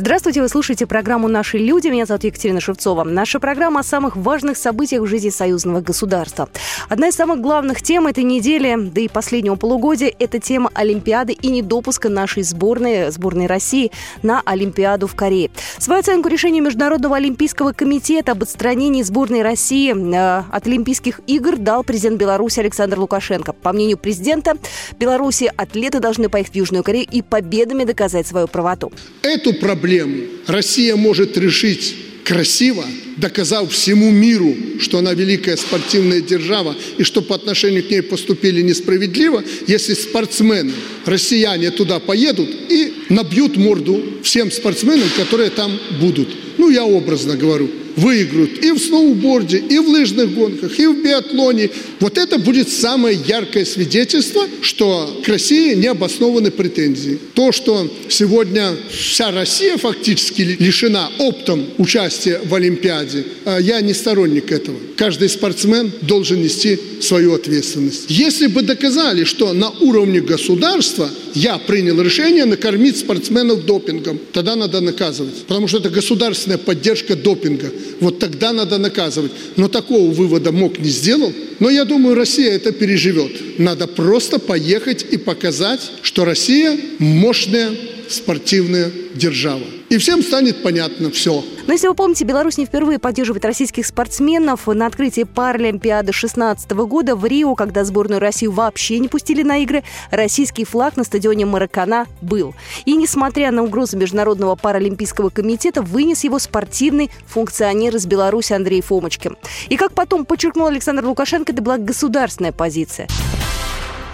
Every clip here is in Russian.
Здравствуйте, вы слушаете программу «Наши люди». Меня зовут Екатерина Шевцова. Наша программа о самых важных событиях в жизни союзного государства. Одна из самых главных тем этой недели, да и последнего полугодия, это тема Олимпиады и недопуска нашей сборной, сборной России на Олимпиаду в Корее. Свою оценку решению Международного олимпийского комитета об отстранении сборной России э, от Олимпийских игр дал президент Беларуси Александр Лукашенко. По мнению президента Беларуси, атлеты должны поехать в Южную Корею и победами доказать свою правоту. Эту проблему проблему Россия может решить красиво, доказав всему миру, что она великая спортивная держава и что по отношению к ней поступили несправедливо, если спортсмены, россияне туда поедут и набьют морду всем спортсменам, которые там будут. Ну, я образно говорю выиграют и в сноуборде, и в лыжных гонках, и в биатлоне. Вот это будет самое яркое свидетельство, что к России не обоснованы претензии. То, что сегодня вся Россия фактически лишена оптом участия в Олимпиаде, а я не сторонник этого. Каждый спортсмен должен нести свою ответственность. Если бы доказали, что на уровне государства я принял решение накормить спортсменов допингом, тогда надо наказывать. Потому что это государственная поддержка допинга. Вот тогда надо наказывать. Но такого вывода МОК не сделал. Но я думаю, Россия это переживет. Надо просто поехать и показать, что Россия мощная спортивная держава. И всем станет понятно все. Но если вы помните, Беларусь не впервые поддерживает российских спортсменов. На открытии Паралимпиады 2016 года в Рио, когда сборную Россию вообще не пустили на игры, российский флаг на стадионе Маракана был. И несмотря на угрозу Международного паралимпийского комитета, вынес его спортивный функционер из Беларуси Андрей Фомочкин. И как потом подчеркнул Александр Лукашенко, это была государственная позиция.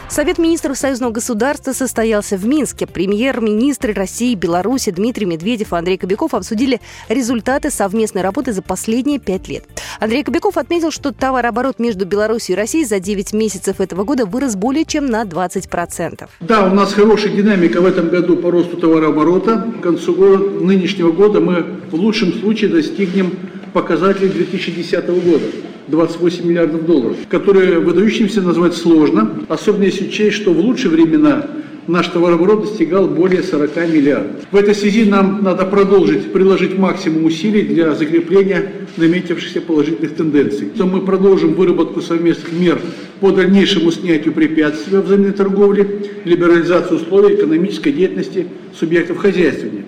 Совет министров союзного государства состоялся в Минске. Премьер-министры России и Беларуси Дмитрий Медведев и Андрей Кобяков обсудили результаты совместной работы за последние пять лет. Андрей Кобяков отметил, что товарооборот между Беларусью и Россией за 9 месяцев этого года вырос более чем на 20%. Да, у нас хорошая динамика в этом году по росту товарооборота. К концу года, нынешнего года мы в лучшем случае достигнем показателей 2010 года. 28 миллиардов долларов, которые выдающимся назвать сложно, особенно если учесть, что в лучшие времена наш товарооборот достигал более 40 миллиардов. В этой связи нам надо продолжить приложить максимум усилий для закрепления наметившихся положительных тенденций. То мы продолжим выработку совместных мер по дальнейшему снятию препятствий во взаимной торговле, либерализацию условий экономической деятельности субъектов хозяйствования.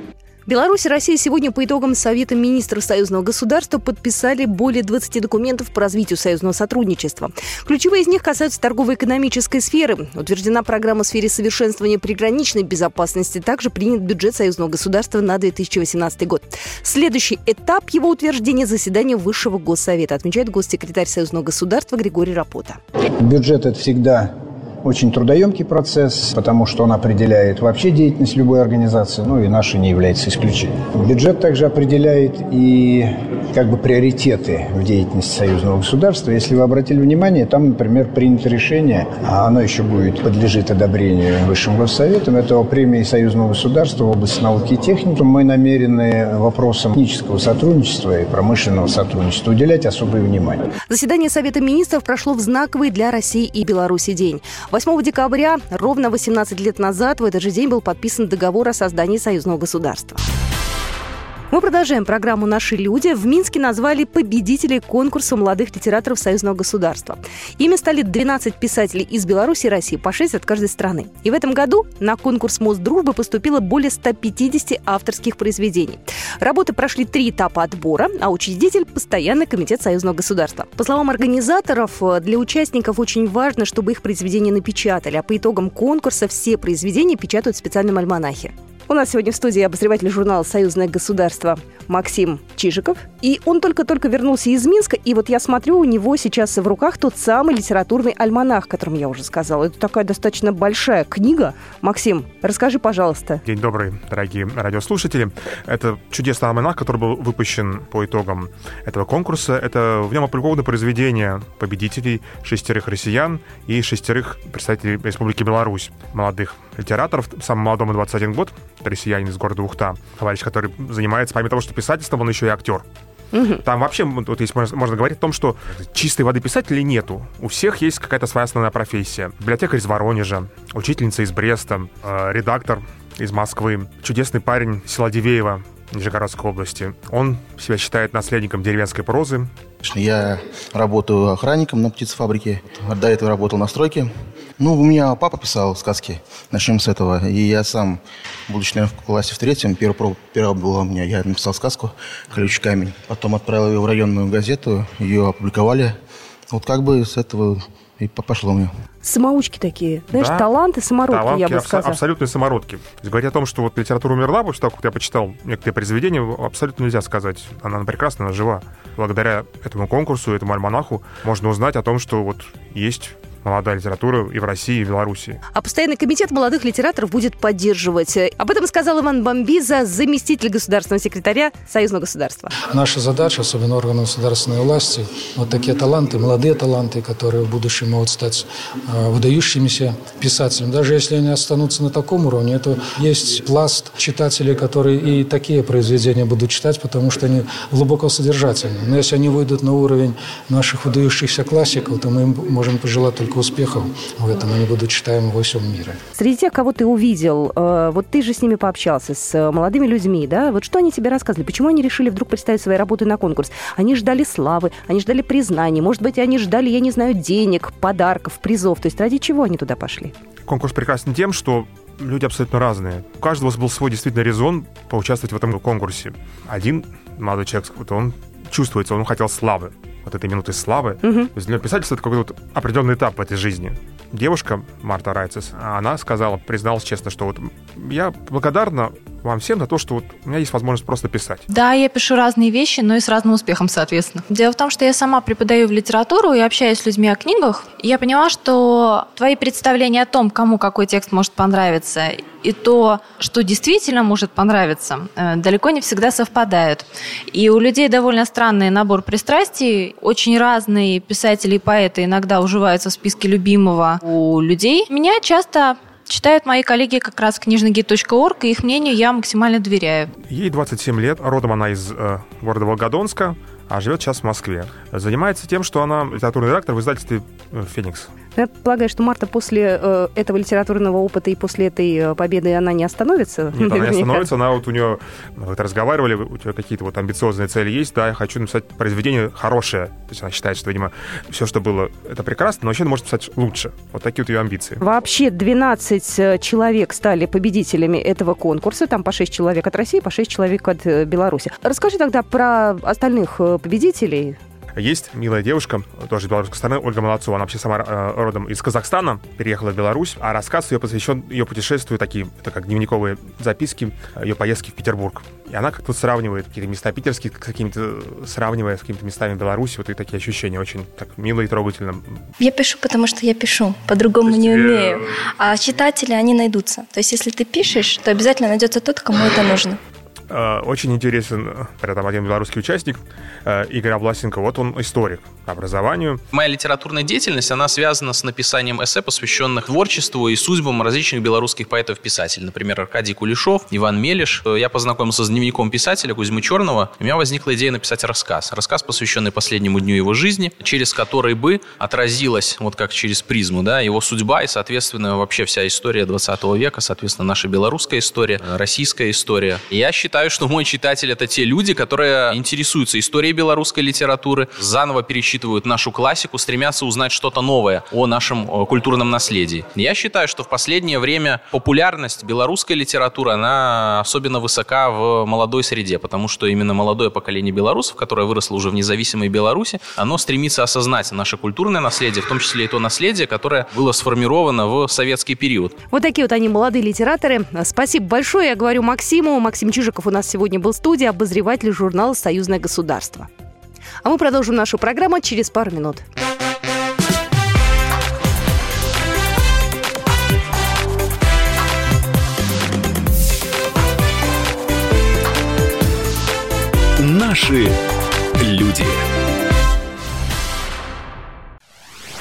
Беларусь и Россия сегодня по итогам Совета министров союзного государства подписали более 20 документов по развитию союзного сотрудничества. Ключевые из них касаются торгово-экономической сферы. Утверждена программа в сфере совершенствования приграничной безопасности. Также принят бюджет союзного государства на 2018 год. Следующий этап его утверждения – заседание Высшего Госсовета, отмечает госсекретарь союзного государства Григорий Рапота. Бюджет – это всегда очень трудоемкий процесс, потому что он определяет вообще деятельность любой организации, ну и наша не является исключением. Бюджет также определяет и как бы приоритеты в деятельности союзного государства. Если вы обратили внимание, там, например, принято решение, а оно еще будет подлежит одобрению Высшим Госсоветом, это о премии союзного государства в области науки и техники. Мы намерены вопросам технического сотрудничества и промышленного сотрудничества уделять особое внимание. Заседание Совета министров прошло в знаковый для России и Беларуси день. 8 декабря, ровно 18 лет назад, в этот же день был подписан договор о создании союзного государства. Мы продолжаем программу «Наши люди». В Минске назвали победителей конкурса молодых литераторов союзного государства. Ими стали 12 писателей из Беларуси и России, по 6 от каждой страны. И в этом году на конкурс «Мост дружбы» поступило более 150 авторских произведений. Работы прошли три этапа отбора, а учредитель – постоянный комитет союзного государства. По словам организаторов, для участников очень важно, чтобы их произведения напечатали, а по итогам конкурса все произведения печатают в специальном альманахе. У нас сегодня в студии обозреватель журнала «Союзное государство» Максим Чижиков. И он только-только вернулся из Минска, и вот я смотрю, у него сейчас в руках тот самый литературный альманах, о котором я уже сказала. Это такая достаточно большая книга. Максим, расскажи, пожалуйста. День добрый, дорогие радиослушатели. Это чудесный альманах, который был выпущен по итогам этого конкурса. Это в нем опубликованы произведения победителей шестерых россиян и шестерых представителей Республики Беларусь, молодых литераторов. Самому молодому 21 год, россиянин из города Ухта, товарищ, который занимается, помимо того, что писательством, он еще и актер. Угу. Там вообще, вот здесь можно, можно говорить о том, что чистой воды писателей нету. У всех есть какая-то своя основная профессия. Библиотекарь из Воронежа, учительница из Бреста, э, редактор из Москвы, чудесный парень села Дивеева, Нижегородской области. Он себя считает наследником деревенской прозы. Я работаю охранником на птицефабрике. До этого работал на стройке. Ну, у меня папа писал сказки. Начнем с этого. И я сам, будучи, наверное, в классе в третьем, первая, первая была у меня, я написал сказку «Колючий камень». Потом отправил ее в районную газету, ее опубликовали. Вот как бы с этого и пошло мне. Самоучки такие. Знаешь, да. таланты, самородки, талантки, я бы сказал. абсолютные самородки. Говорить о том, что вот литература умерла, после того, как я почитал некоторые произведения, абсолютно нельзя сказать. Она прекрасна, она жива. Благодаря этому конкурсу, этому альманаху можно узнать о том, что вот есть молодая литература и в России, и в Беларуси. А постоянный комитет молодых литераторов будет поддерживать. Об этом сказал Иван Бомбиза, заместитель государственного секретаря Союзного государства. Наша задача, особенно органов государственной власти, вот такие таланты, молодые таланты, которые в будущем могут стать э, выдающимися писателями. Даже если они останутся на таком уровне, это есть пласт читателей, которые и такие произведения будут читать, потому что они глубоко содержательны. Но если они выйдут на уровень наших выдающихся классиков, то мы им можем пожелать только успехов в этом, они будут читаемы во всем мире. Среди тех, кого ты увидел, э, вот ты же с ними пообщался, с э, молодыми людьми, да? Вот что они тебе рассказывали? Почему они решили вдруг представить свои работы на конкурс? Они ждали славы, они ждали признаний, может быть, они ждали, я не знаю, денег, подарков, призов. То есть ради чего они туда пошли? Конкурс прекрасен тем, что люди абсолютно разные. У каждого был свой действительно резон поучаствовать в этом конкурсе. Один молодой человек, вот он чувствуется, он хотел славы вот этой минуты славы. Угу. То есть для писательства это какой-то вот определенный этап в этой жизни. Девушка Марта Райцес, она сказала, призналась честно, что вот я благодарна вам всем за то, что вот у меня есть возможность просто писать. Да, я пишу разные вещи, но и с разным успехом, соответственно. Дело в том, что я сама преподаю в литературу и общаюсь с людьми о книгах. Я поняла, что твои представления о том, кому какой текст может понравиться, и то, что действительно может понравиться, э, далеко не всегда совпадают. И у людей довольно странный набор пристрастий. Очень разные писатели и поэты иногда уживаются в списке любимого у людей. Меня часто Читают мои коллеги как раз книжногид.орг, и их мнению я максимально доверяю. Ей 27 лет, родом она из э, города Волгодонска, а живет сейчас в Москве. Занимается тем, что она литературный редактор в издательстве э, «Феникс». Я полагаю, что Марта после э, этого литературного опыта и после этой э, победы она не остановится? Нет, она не остановится. Она вот у нее, мы вот разговаривали, у нее какие-то вот амбициозные цели есть. Да, я хочу написать произведение хорошее. То есть она считает, что, видимо, все, что было, это прекрасно, но вообще она может писать лучше. Вот такие вот ее амбиции. Вообще 12 э, человек стали победителями этого конкурса. Там по 6 человек от России, по 6 человек от Беларуси. Расскажи тогда про остальных победителей. Есть милая девушка, тоже из белорусской страны, Ольга Молодцова. Она вообще сама э, родом из Казахстана, переехала в Беларусь, а рассказ ее посвящен ее путешествию, такие, это как дневниковые записки, ее поездки в Петербург. И она как-то сравнивает какие-то места питерские с какими-то, сравнивая с какими-то местами Беларуси, вот и такие ощущения очень так мило и трогательно. Я пишу, потому что я пишу, по-другому не тебе... умею. А читатели, они найдутся. То есть, если ты пишешь, то обязательно найдется тот, кому это нужно. Э, очень интересен, там один белорусский участник, э, Игорь Обласенко, вот он историк по образованию. Моя литературная деятельность, она связана с написанием эссе, посвященных творчеству и судьбам различных белорусских поэтов-писателей. Например, Аркадий Кулешов, Иван Мелиш. Я познакомился с дневником писателя Кузьмы Черного. У меня возникла идея написать рассказ. Рассказ, посвященный последнему дню его жизни, через который бы отразилась, вот как через призму, да, его судьба и, соответственно, вообще вся история 20 века, соответственно, наша белорусская история, российская история. Я считаю, считаю, что мой читатель это те люди, которые интересуются историей белорусской литературы, заново пересчитывают нашу классику, стремятся узнать что-то новое о нашем культурном наследии. Я считаю, что в последнее время популярность белорусской литературы, она особенно высока в молодой среде, потому что именно молодое поколение белорусов, которое выросло уже в независимой Беларуси, оно стремится осознать наше культурное наследие, в том числе и то наследие, которое было сформировано в советский период. Вот такие вот они, молодые литераторы. Спасибо большое, я говорю Максиму. Максим Чижиков у нас сегодня был в студии, обозреватель журнала «Союзное государство». А мы продолжим нашу программу через пару минут. Наши люди.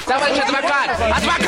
Товарищ адвокат! Адвокат!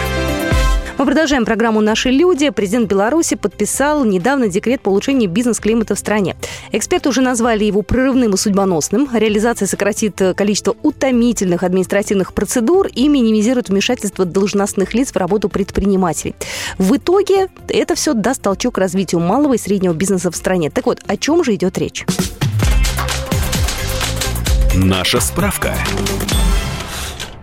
Продолжаем программу «Наши люди». Президент Беларуси подписал недавно декрет по улучшению бизнес-климата в стране. Эксперты уже назвали его прорывным и судьбоносным. Реализация сократит количество утомительных административных процедур и минимизирует вмешательство должностных лиц в работу предпринимателей. В итоге это все даст толчок развитию малого и среднего бизнеса в стране. Так вот, о чем же идет речь? Наша справка.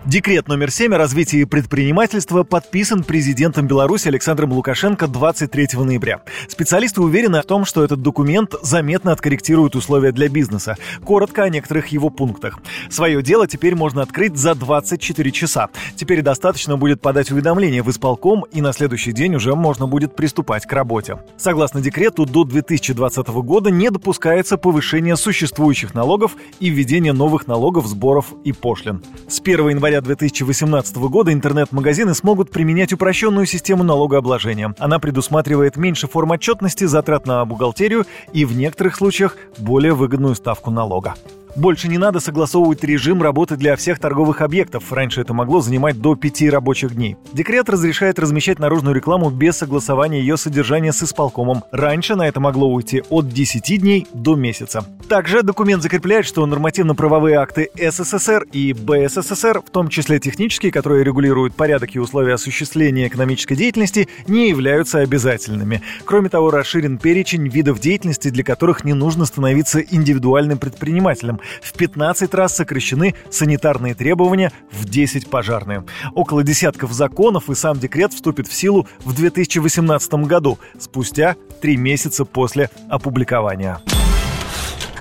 Декрет номер 7 о развитии предпринимательства подписан президентом Беларуси Александром Лукашенко 23 ноября. Специалисты уверены в том, что этот документ заметно откорректирует условия для бизнеса. Коротко о некоторых его пунктах. Свое дело теперь можно открыть за 24 часа. Теперь достаточно будет подать уведомление в исполком, и на следующий день уже можно будет приступать к работе. Согласно декрету, до 2020 года не допускается повышение существующих налогов и введение новых налогов, сборов и пошлин. С 1 января января 2018 года интернет-магазины смогут применять упрощенную систему налогообложения. Она предусматривает меньше форм отчетности, затрат на бухгалтерию и в некоторых случаях более выгодную ставку налога. Больше не надо согласовывать режим работы для всех торговых объектов. Раньше это могло занимать до пяти рабочих дней. Декрет разрешает размещать наружную рекламу без согласования ее содержания с исполкомом. Раньше на это могло уйти от 10 дней до месяца. Также документ закрепляет, что нормативно-правовые акты СССР и БССР, в том числе технические, которые регулируют порядок и условия осуществления экономической деятельности, не являются обязательными. Кроме того, расширен перечень видов деятельности, для которых не нужно становиться индивидуальным предпринимателем в 15 раз сокращены санитарные требования, в 10 пожарные. Около десятков законов и сам декрет вступит в силу в 2018 году, спустя три месяца после опубликования.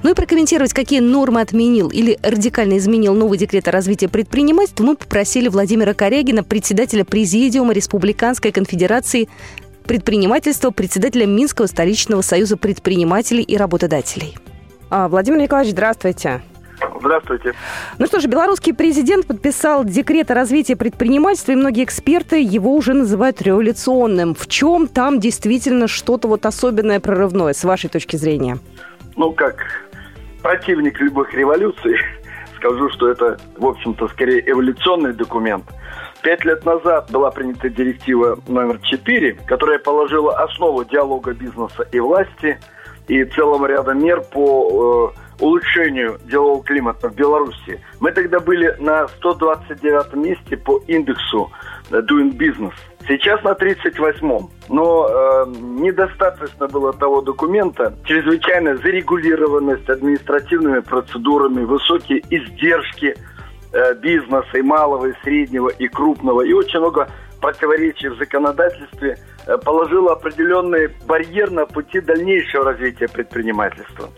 Ну и прокомментировать, какие нормы отменил или радикально изменил новый декрет о развитии предпринимательства, мы попросили Владимира Корягина, председателя Президиума Республиканской конфедерации предпринимательства, председателя Минского столичного союза предпринимателей и работодателей. А, Владимир Николаевич, здравствуйте. Здравствуйте. Ну что же, белорусский президент подписал декрет о развитии предпринимательства, и многие эксперты его уже называют революционным. В чем там действительно что-то вот особенное, прорывное, с вашей точки зрения? Ну, как противник любых революций, скажу, что это, в общем-то, скорее эволюционный документ. Пять лет назад была принята директива номер 4, которая положила основу диалога бизнеса и власти – и целым рядом мер по э, улучшению делового климата в Беларуси. Мы тогда были на 129 месте по индексу Doing Business. Сейчас на 38-м. Но э, недостаточно было того документа. Чрезвычайная зарегулированность административными процедурами, высокие издержки э, бизнеса и малого, и среднего, и крупного. И очень много противоречий в законодательстве э, положила определенный барьер на пути дальнейшего развития предпринимательства.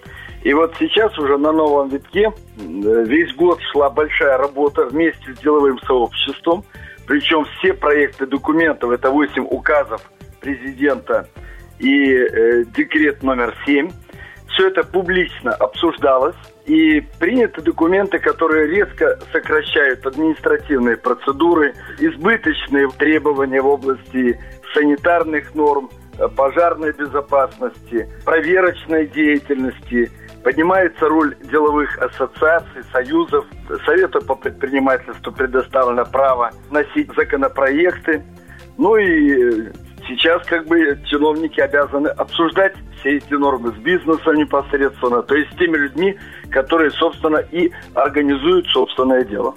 И вот сейчас уже на новом витке весь год шла большая работа вместе с деловым сообществом. Причем все проекты документов, это 8 указов президента и э, декрет номер 7, все это публично обсуждалось. И приняты документы, которые резко сокращают административные процедуры, избыточные требования в области санитарных норм, пожарной безопасности, проверочной деятельности. Поднимается роль деловых ассоциаций, союзов. Совету по предпринимательству предоставлено право носить законопроекты. Ну и сейчас как бы чиновники обязаны обсуждать все эти нормы с бизнесом непосредственно, то есть с теми людьми, которые, собственно, и организуют собственное дело.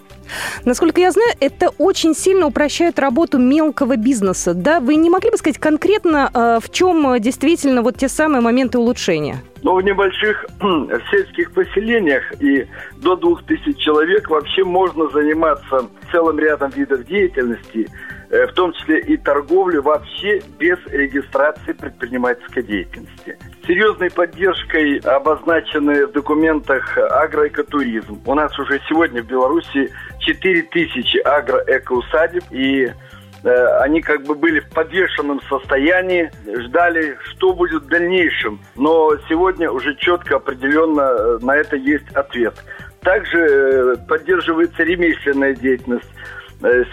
Насколько я знаю, это очень сильно упрощает работу мелкого бизнеса. Да, вы не могли бы сказать конкретно, э, в чем действительно вот те самые моменты улучшения? Ну, в небольших сельских поселениях и до 2000 человек вообще можно заниматься целым рядом видов деятельности, э, в том числе и торговли вообще без регистрации предпринимательской деятельности. Серьезной поддержкой обозначены в документах агроэкотуризм. У нас уже сегодня в Беларуси 4000 агроэкоусадеб и Э, они как бы были в подвешенном состоянии, ждали, что будет в дальнейшем. Но сегодня уже четко, определенно э, на это есть ответ. Также э, поддерживается ремесленная деятельность.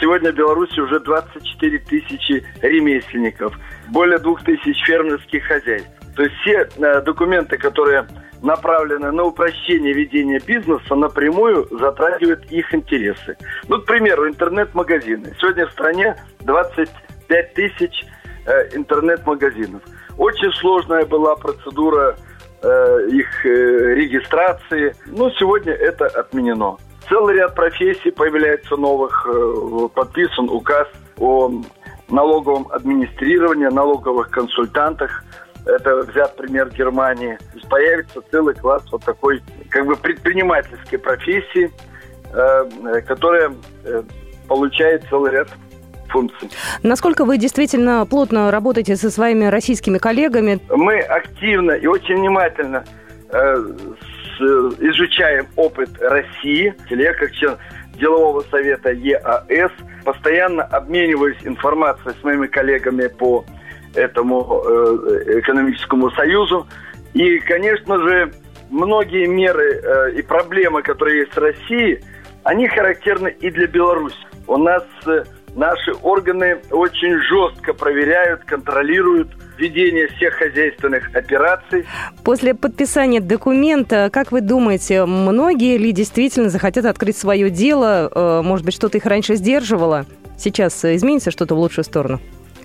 Сегодня в Беларуси уже 24 тысячи ремесленников, более 2 тысяч фермерских хозяйств. То есть все документы, которые направленные на упрощение ведения бизнеса, напрямую затрагивают их интересы. Ну, к примеру, интернет-магазины. Сегодня в стране 25 тысяч э, интернет-магазинов. Очень сложная была процедура э, их э, регистрации. Но сегодня это отменено. Целый ряд профессий появляется новых. Э, подписан указ о налоговом администрировании, налоговых консультантах – это взят пример Германии. Появится целый класс вот такой как бы предпринимательской профессии, э, которая э, получает целый ряд функций. Насколько вы действительно плотно работаете со своими российскими коллегами? Мы активно и очень внимательно изучаем опыт России. Я как член делового совета ЕАС постоянно обмениваюсь информацией с моими коллегами по этому э, экономическому союзу. И, конечно же, многие меры э, и проблемы, которые есть в России, они характерны и для Беларуси. У нас э, наши органы очень жестко проверяют, контролируют ведение всех хозяйственных операций. После подписания документа, как вы думаете, многие ли действительно захотят открыть свое дело? Может быть, что-то их раньше сдерживало? Сейчас изменится что-то в лучшую сторону?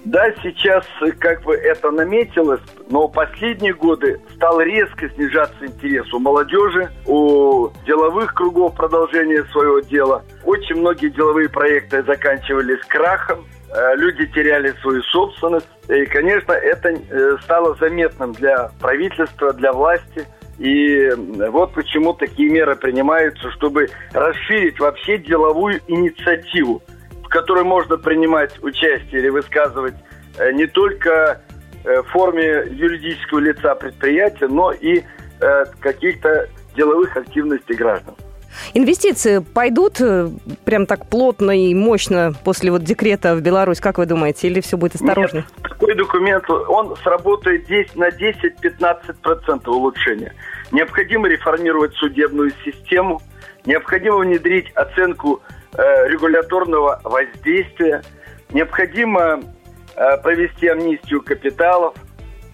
Да, сейчас как бы это наметилось, но последние годы стал резко снижаться интерес у молодежи, у деловых кругов продолжения своего дела. Очень многие деловые проекты заканчивались крахом, э, люди теряли свою собственность. И, конечно, это э, стало заметным для правительства, для власти. И вот почему такие меры принимаются, чтобы расширить вообще деловую инициативу в которой можно принимать участие или высказывать э, не только э, в форме юридического лица предприятия, но и э, каких-то деловых активностей граждан. Инвестиции пойдут прям так плотно и мощно после вот декрета в Беларусь, как вы думаете, или все будет осторожно? Нет, такой документ, он сработает здесь на 10-15% улучшения. Необходимо реформировать судебную систему, необходимо внедрить оценку Э, регуляторного воздействия. Необходимо э, провести амнистию капиталов.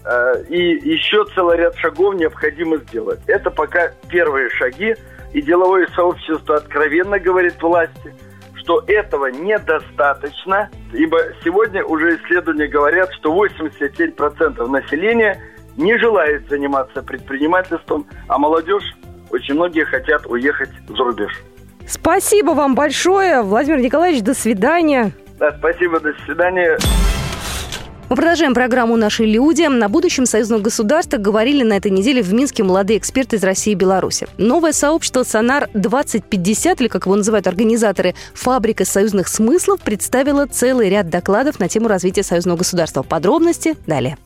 Э, и еще целый ряд шагов необходимо сделать. Это пока первые шаги. И деловое сообщество откровенно говорит власти, что этого недостаточно, ибо сегодня уже исследования говорят, что 87% населения не желает заниматься предпринимательством, а молодежь очень многие хотят уехать за рубеж. Спасибо вам большое. Владимир Николаевич, до свидания. Да, спасибо, до свидания. Мы продолжаем программу «Наши люди». На будущем союзного государства говорили на этой неделе в Минске молодые эксперты из России и Беларуси. Новое сообщество «Сонар-2050», или как его называют организаторы «Фабрика союзных смыслов», представило целый ряд докладов на тему развития союзного государства. Подробности далее.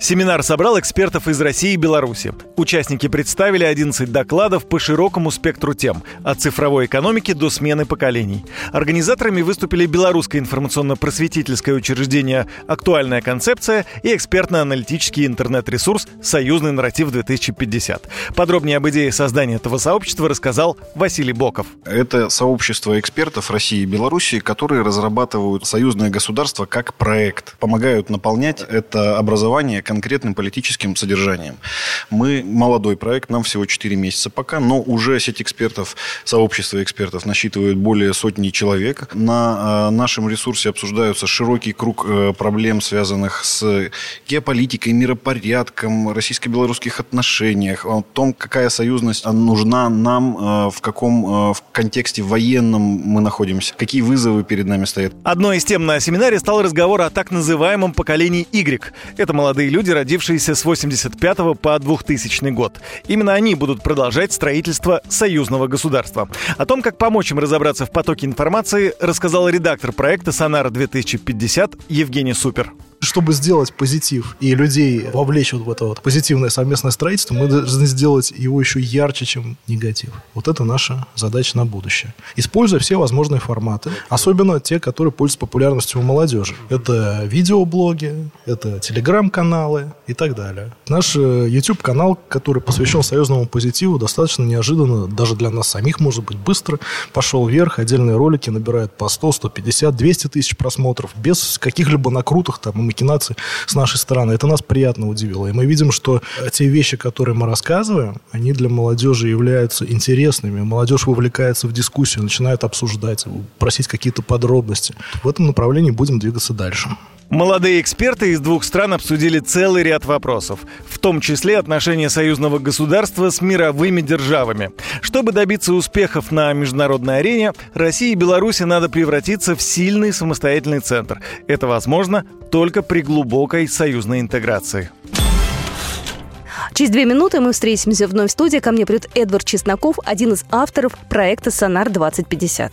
Семинар собрал экспертов из России и Беларуси. Участники представили 11 докладов по широкому спектру тем – от цифровой экономики до смены поколений. Организаторами выступили Белорусское информационно-просветительское учреждение «Актуальная концепция» и экспертно-аналитический интернет-ресурс «Союзный нарратив 2050». Подробнее об идее создания этого сообщества рассказал Василий Боков. Это сообщество экспертов России и Беларуси, которые разрабатывают союзное государство как проект, помогают наполнять это образование конкретным политическим содержанием. Мы молодой проект, нам всего 4 месяца пока, но уже сеть экспертов, сообщество экспертов насчитывает более сотни человек. На э, нашем ресурсе обсуждаются широкий круг э, проблем, связанных с геополитикой, миропорядком, российско-белорусских отношениях, о том, какая союзность нужна нам, э, в каком в контексте военном мы находимся, какие вызовы перед нами стоят. Одной из тем на семинаре стал разговор о так называемом поколении Y. Это молодые люди, люди, родившиеся с 85 по 2000 год. Именно они будут продолжать строительство союзного государства. О том, как помочь им разобраться в потоке информации, рассказал редактор проекта «Сонара-2050» Евгений Супер. Чтобы сделать позитив и людей вовлечь вот в это вот позитивное совместное строительство, мы должны сделать его еще ярче, чем негатив. Вот это наша задача на будущее. Используя все возможные форматы, особенно те, которые пользуются популярностью у молодежи. Это видеоблоги, это телеграм-каналы и так далее. Наш э, YouTube-канал, который посвящен союзному позитиву, достаточно неожиданно, даже для нас самих, может быть, быстро пошел вверх. Отдельные ролики набирают по 100, 150, 200 тысяч просмотров, без каких-либо накруток там, и макинаций с нашей стороны. Это нас приятно удивило. И мы видим, что те вещи, которые мы рассказываем, они для молодежи являются интересными. Молодежь вовлекается в дискуссию, начинает обсуждать, просить какие-то подробности. В этом направлении будем двигаться дальше. Молодые эксперты из двух стран обсудили целый ряд вопросов, в том числе отношения союзного государства с мировыми державами. Чтобы добиться успехов на международной арене, России и Беларуси надо превратиться в сильный самостоятельный центр. Это возможно только при глубокой союзной интеграции. Через две минуты мы встретимся вновь в студии. Ко мне придет Эдвард Чесноков, один из авторов проекта «Сонар-2050».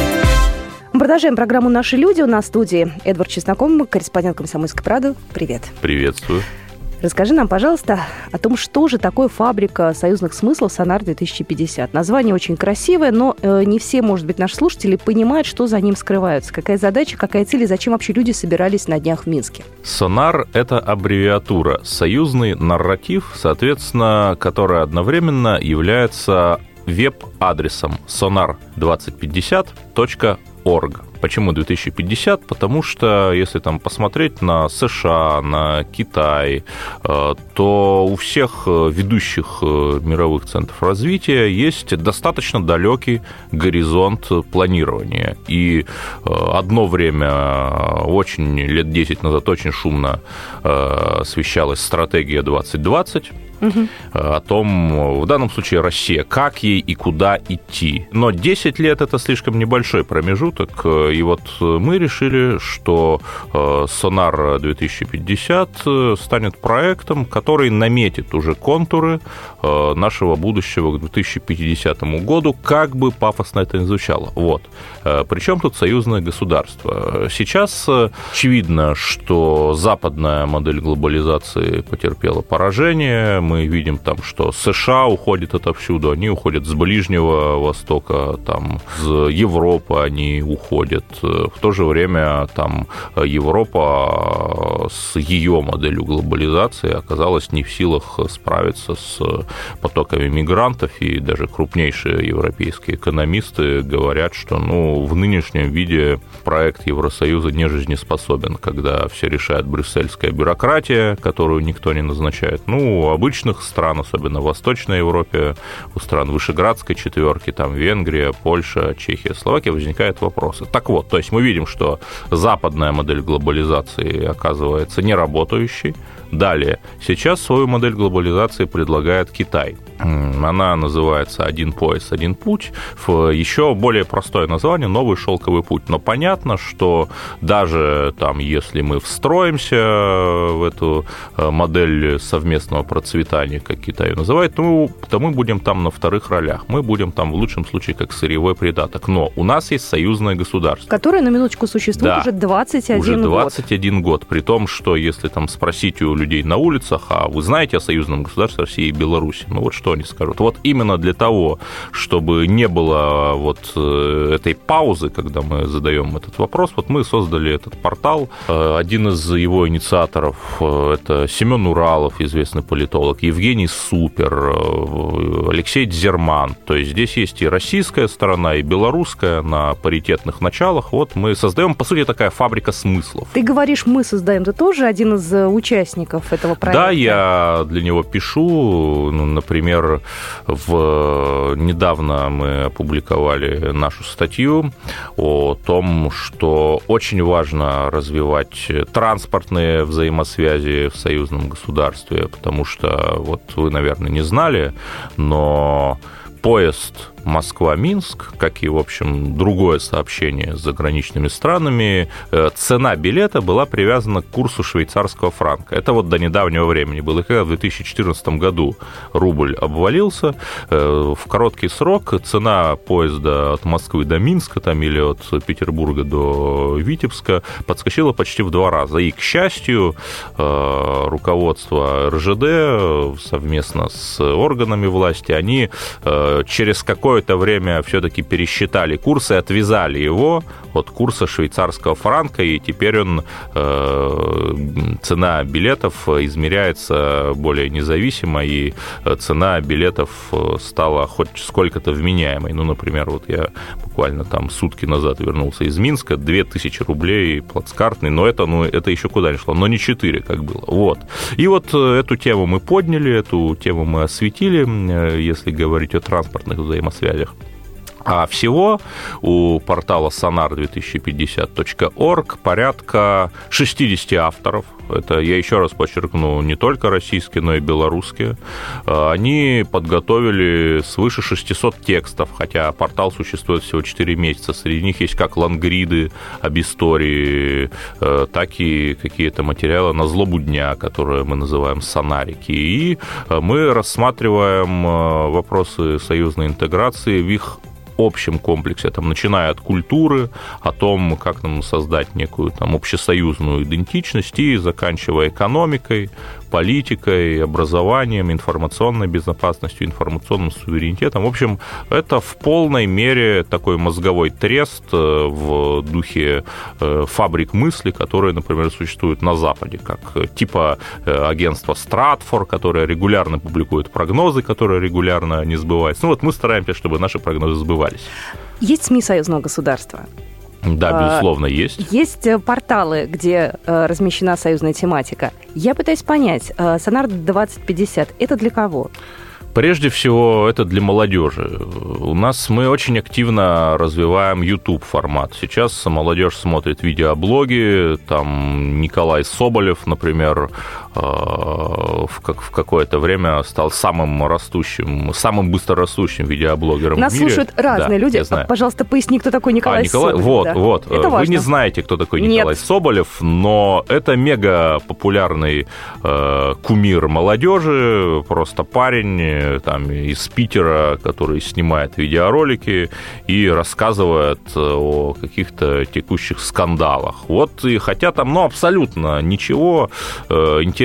Продолжаем программу «Наши люди». У нас в студии Эдвард Чесноков, корреспондент «Комсомольской правды». Привет. Приветствую. Расскажи нам, пожалуйста, о том, что же такое фабрика союзных смыслов «Сонар-2050». Название очень красивое, но э, не все, может быть, наши слушатели понимают, что за ним скрываются. Какая задача, какая цель и зачем вообще люди собирались на днях в Минске? «Сонар» — это аббревиатура, союзный нарратив, соответственно, который одновременно является веб-адресом sonar2050.org. Почему 2050? Потому что если там посмотреть на США, на Китай, э, то у всех э, ведущих э, мировых центров развития есть достаточно далекий горизонт планирования. И одно время, очень лет 10 назад, очень шумно освещалась стратегия 2020, угу. о том, в данном случае Россия, как ей и куда идти. Но 10 лет это слишком небольшой промежуток, и вот мы решили, что Sonar 2050 станет проектом, который наметит уже контуры нашего будущего к 2050 году, как бы пафосно это ни звучало. Вот. Причем тут союзное государство. Сейчас очевидно, что западная модель глобализации потерпела поражение, мы видим там, что США уходит отовсюду, они уходят с Ближнего Востока, там, с Европы они уходят. В то же время там Европа с ее моделью глобализации оказалась не в силах справиться с потоками мигрантов, и даже крупнейшие европейские экономисты говорят, что ну, в нынешнем виде проект Евросоюза не жизнеспособен, когда все решает брюссельская бюрократия, которую никто не назначает. Ну, обычно южных стран, особенно в Восточной Европе, у стран Вышеградской четверки, там Венгрия, Польша, Чехия, Словакия, возникают вопросы. Так вот, то есть мы видим, что западная модель глобализации оказывается неработающей, Далее, сейчас свою модель глобализации предлагает Китай. Она называется «Один пояс, один путь». Еще более простое название – «Новый шелковый путь». Но понятно, что даже там, если мы встроимся в эту э, модель совместного процветания, как Китай ее называет, ну, то мы будем там на вторых ролях. Мы будем там в лучшем случае как сырьевой придаток. Но у нас есть союзное государство. Которое, на минуточку, существует Да. уже 21 Уже год. 21 год. При том, что если там спросить у людей на улицах, а вы знаете о союзном государстве России и Беларуси, ну вот что они скажут? Вот именно для того, чтобы не было вот э, этой паузы, когда мы задаем этот вопрос, вот мы создали этот портал. Э, Один из его инициаторов э, это Семен Уралов, известный политолог, Евгений Супер, э, Алексей Дзерман. То есть здесь есть и российская сторона, и белорусская на паритетных началах. Вот мы создаем, по сути, такая фабрика смыслов. Ты говоришь, мы создаем, ты тоже один из э, участников этого проекта? Да, я для него пишу. Ну, например, в... недавно мы опубликовали нашу статью о том, что очень важно развивать транспортные взаимосвязи в союзном государстве, потому что, вот вы, наверное, не знали, но поезд Москва-Минск, как и, в общем, другое сообщение с заграничными странами, э, цена билета была привязана к курсу швейцарского франка. Это вот до недавнего времени было. И когда в 2014 году рубль обвалился, э, в короткий срок цена поезда от Москвы до Минска там, или от Петербурга до Витебска подскочила почти в два раза. И, к счастью, э, руководство РЖД совместно с органами власти, они через какое-то время все-таки пересчитали курс и отвязали его от курса швейцарского франка, и теперь он, э, цена билетов измеряется более независимо, и цена билетов стала хоть сколько-то вменяемой. Ну, например, вот я буквально там сутки назад вернулся из Минска, 2000 рублей плацкартный, но это, ну, это еще куда ни шло, но не 4, как было. Вот. И вот э, эту тему мы подняли, эту тему мы осветили, э, если говорить о транспортных взаимосвязях связях. А всего у портала sonar2050.org порядка 60 авторов. Это, я еще раз подчеркну, не только российские, но и белорусские. Они подготовили свыше 600 текстов, хотя портал существует всего 4 месяца. Среди них есть как лангриды об истории, так и какие-то материалы на злобу дня, которые мы называем сонарики. И мы рассматриваем вопросы союзной интеграции в их общем комплексе, там, начиная от культуры, о том, как нам создать некую там, общесоюзную идентичность, и заканчивая экономикой, политикой, образованием, информационной безопасностью, информационным суверенитетом. В общем, это в полной мере такой мозговой трест э, в духе э, фабрик мысли, которые, например, существуют на Западе, как э, типа агентства Stratfor, которое регулярно публикует прогнозы, которые регулярно не сбываются. Ну вот мы стараемся, чтобы наши прогнозы сбывались. Есть СМИ союзного государства? Да, безусловно, есть. Есть порталы, где э, размещена союзная тематика. Я пытаюсь понять, э, Сонар 2050 это для кого? Прежде всего, это для молодежи. У нас мы очень активно развиваем YouTube формат. Сейчас молодежь смотрит видеоблоги, там Николай Соболев, например, в, как, в какое-то время стал самым растущим, самым быстрорастущим видеоблогером Нас в мире. слушают разные Да, люди. я знаю. Пожалуйста, поясни, кто такой Николай, а, Николай, Соболев. вот, да. вот. Это Вы важно. не знаете, кто такой Нет. Николай Соболев, но это мега популярный э, кумир молодежи, просто парень э, там из Питера, который снимает видеоролики и рассказывает э, о каких-то текущих скандалах. Вот и хотя там, ну, абсолютно ничего э, интересного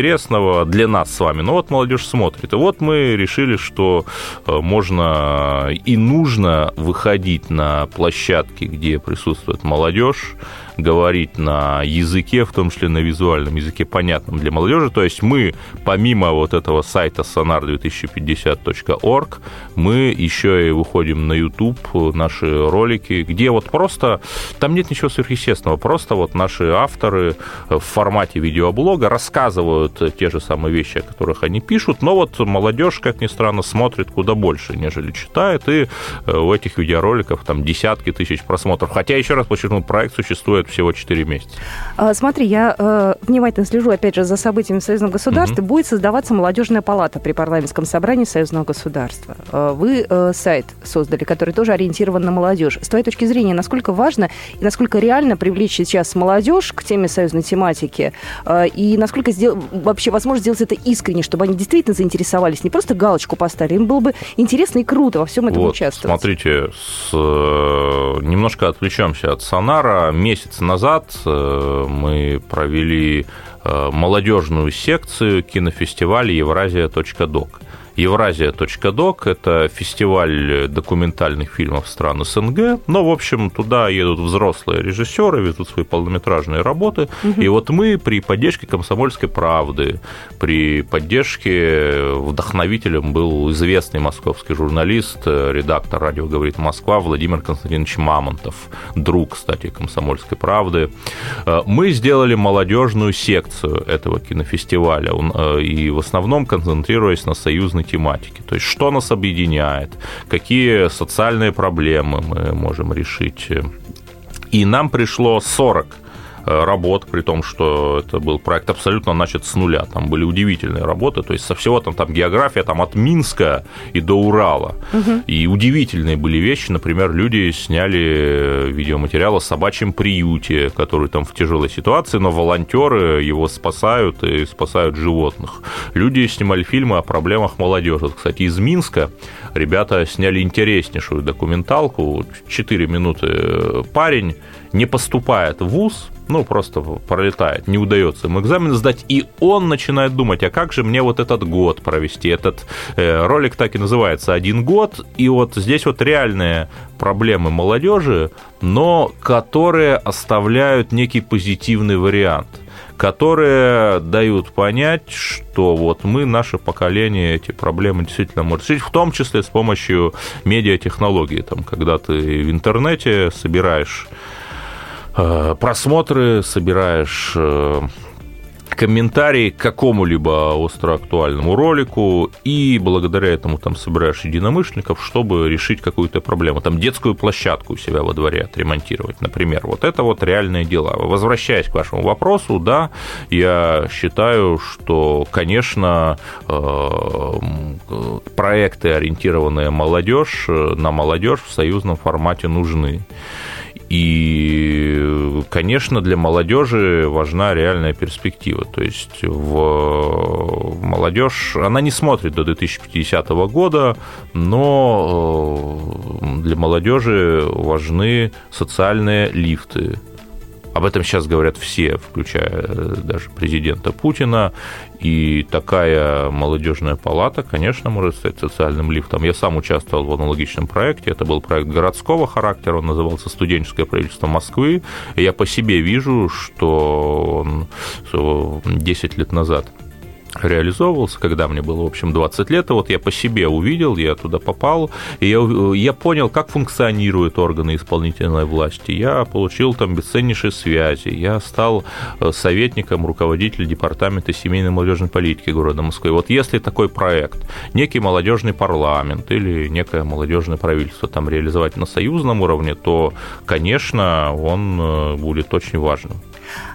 для нас с вами, но вот молодежь смотрит. И вот мы решили, что э, можно и нужно выходить на площадки, где присутствует молодежь, говорить на языке, в том числе на визуальном языке, понятном для молодежи. То есть мы, помимо вот этого сайта sonar2050.org, мы еще и выходим на YouTube, наши ролики, где вот просто, там нет ничего сверхъестественного, просто вот наши авторы в формате видеоблога рассказывают те же самые вещи, о которых они пишут, но вот молодежь, как ни странно, смотрит куда больше, нежели читает, и у этих видеороликов там десятки тысяч просмотров. Хотя, еще раз подчеркну, проект существует всего 4 месяца. А, Смотри, я э, внимательно слежу, опять же, за событиями в Союзном государстве. Мгм. Будет создаваться молодежная палата при парламентском собрании Союзного государства. Э, Вы э, сайт создали, который тоже ориентирован на молодежь. С твоей точки зрения, насколько важно и насколько реально привлечь сейчас молодежь к теме союзной тематики, и насколько сдел- вообще возможно сделать это искренне, чтобы они действительно заинтересовались, не просто галочку поставили, им было бы интересно и круто во всем этом Вот, участвовать. смотрите, с, немножко немножко отвлечемся от Сонара. Месяц назад э, мы провели э, молодежную секцию кинофестиваля «Евразия.док». Евразия.док – это фестиваль документальных фильмов стран СНГ. Но, в общем, туда едут взрослые режиссеры, везут свои полнометражные работы. Угу. И вот мы при поддержке «Комсомольской правды», при поддержке вдохновителем был известный московский журналист, редактор «Радио говорит Москва» Владимир Константинович Мамонтов, друг, кстати, «Комсомольской правды». Мы сделали молодежную секцию этого кинофестиваля, и в основном концентрируясь на союзной тематики. То есть, что нас объединяет, какие социальные проблемы мы можем решить. И нам пришло 40 Э, работ, при том, что это был проект абсолютно начат с нуля. Там были удивительные работы, то есть со всего там, там география там от Минска и до Урала. Угу. И удивительные были вещи. Например, люди сняли видеоматериал о собачьем приюте, который там в тяжелой ситуации, но волонтеры его спасают и спасают животных. Люди снимали фильмы о проблемах молодежи. Кстати, из Минска ребята сняли интереснейшую документалку. Четыре минуты парень не поступает в ВУЗ, ну, просто пролетает, не удается ему экзамен сдать, и он начинает думать, а как же мне вот этот год провести? Этот э, ролик так и называется «Один год», и вот здесь вот реальные проблемы молодежи, но которые оставляют некий позитивный вариант – которые дают понять, что вот мы, наше поколение, эти проблемы действительно может решить, в том числе с помощью медиатехнологий. Там, когда ты в интернете собираешь просмотры, собираешь э, комментарии к какому-либо остроактуальному ролику, и благодаря этому там собираешь единомышленников, чтобы решить какую-то проблему. Там детскую площадку у себя во дворе отремонтировать, например. Вот это вот реальные дела. Возвращаясь к вашему вопросу, да, я считаю, что, конечно, э, проекты, ориентированные молодежь, на молодежь в союзном формате нужны. И, конечно, для молодежи важна реальная перспектива. То есть в молодежь, она не смотрит до 2050 года, но э, для молодежи важны социальные лифты, об этом сейчас говорят все, включая э, даже президента Путина. И такая молодежная палата, конечно, может стать социальным лифтом. Я сам участвовал в аналогичном проекте. Это был проект городского характера, он назывался «Студенческое правительство Москвы». И я по себе вижу, что он 10 лет назад реализовывался, когда мне было, в общем, 20 лет, и вот я по себе увидел, я туда попал, и я, я понял, как функционируют органы исполнительной власти. Я получил там бесценнейшие связи, я стал э, советником руководителя департамента семейной и молодежной политики города Москвы. Вот если такой проект, некий молодежный парламент или некое молодежное правительство там реализовать на союзном уровне, то, конечно, он э, будет очень важным.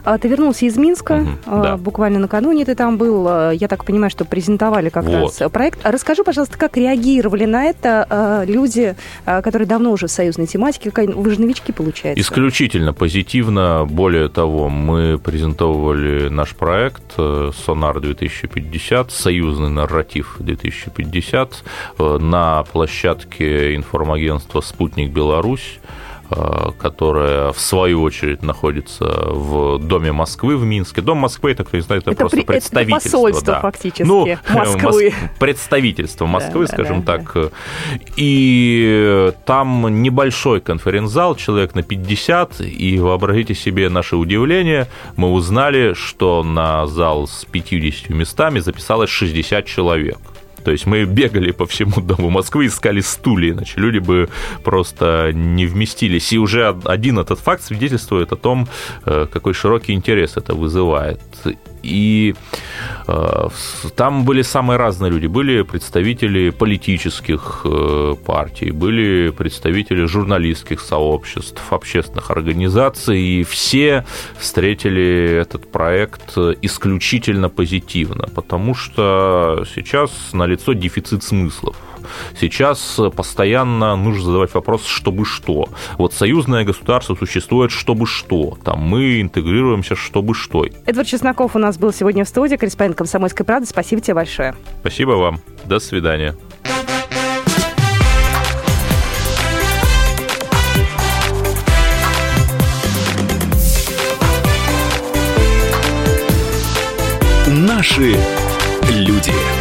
А, ты вернулся из Минска, угу, да. буквально накануне ты там был. А, я так понимаю, что презентовали как вот. раз проект. Расскажи, пожалуйста, как реагировали на это люди, которые давно уже в союзной тематике? Вы же новички, получается. Исключительно позитивно. Более того, мы презентовали наш проект э, «Сонар 2050», «Союзный нарратив 2050» э, на площадке информагентства «Спутник Беларусь». Э, которая в свою очередь находится в Доме Москвы в Минске. Дом Москвы, это, кто не знает, это, это просто при, представительство. Это посольство да. фактически ну, Москвы. Представительство Москвы, да, скажем да, так. Да. И там небольшой конференц-зал, человек на 50, и вообразите себе наше удивление, мы узнали, что на зал с 50 местами записалось 60 человек. То есть мы бегали по всему дому Москвы, искали стулья, иначе люди бы просто не вместились. И уже один этот факт свидетельствует о том, э, какой широкий интерес это вызывает. И э, там были самые разные люди. Были представители политических э, партий, были представители журналистских сообществ, общественных организаций, и все встретили этот проект исключительно позитивно, потому что сейчас налицо дефицит смыслов. Сейчас э, постоянно нужно задавать вопрос, чтобы что. Вот союзное государство существует, чтобы что. Там мы интегрируемся, чтобы что. Эдвард Чесноков у нас был сегодня в студии, корреспондент «Комсомольской правды». Спасибо тебе большое. Спасибо вам. До свидания. Наши люди.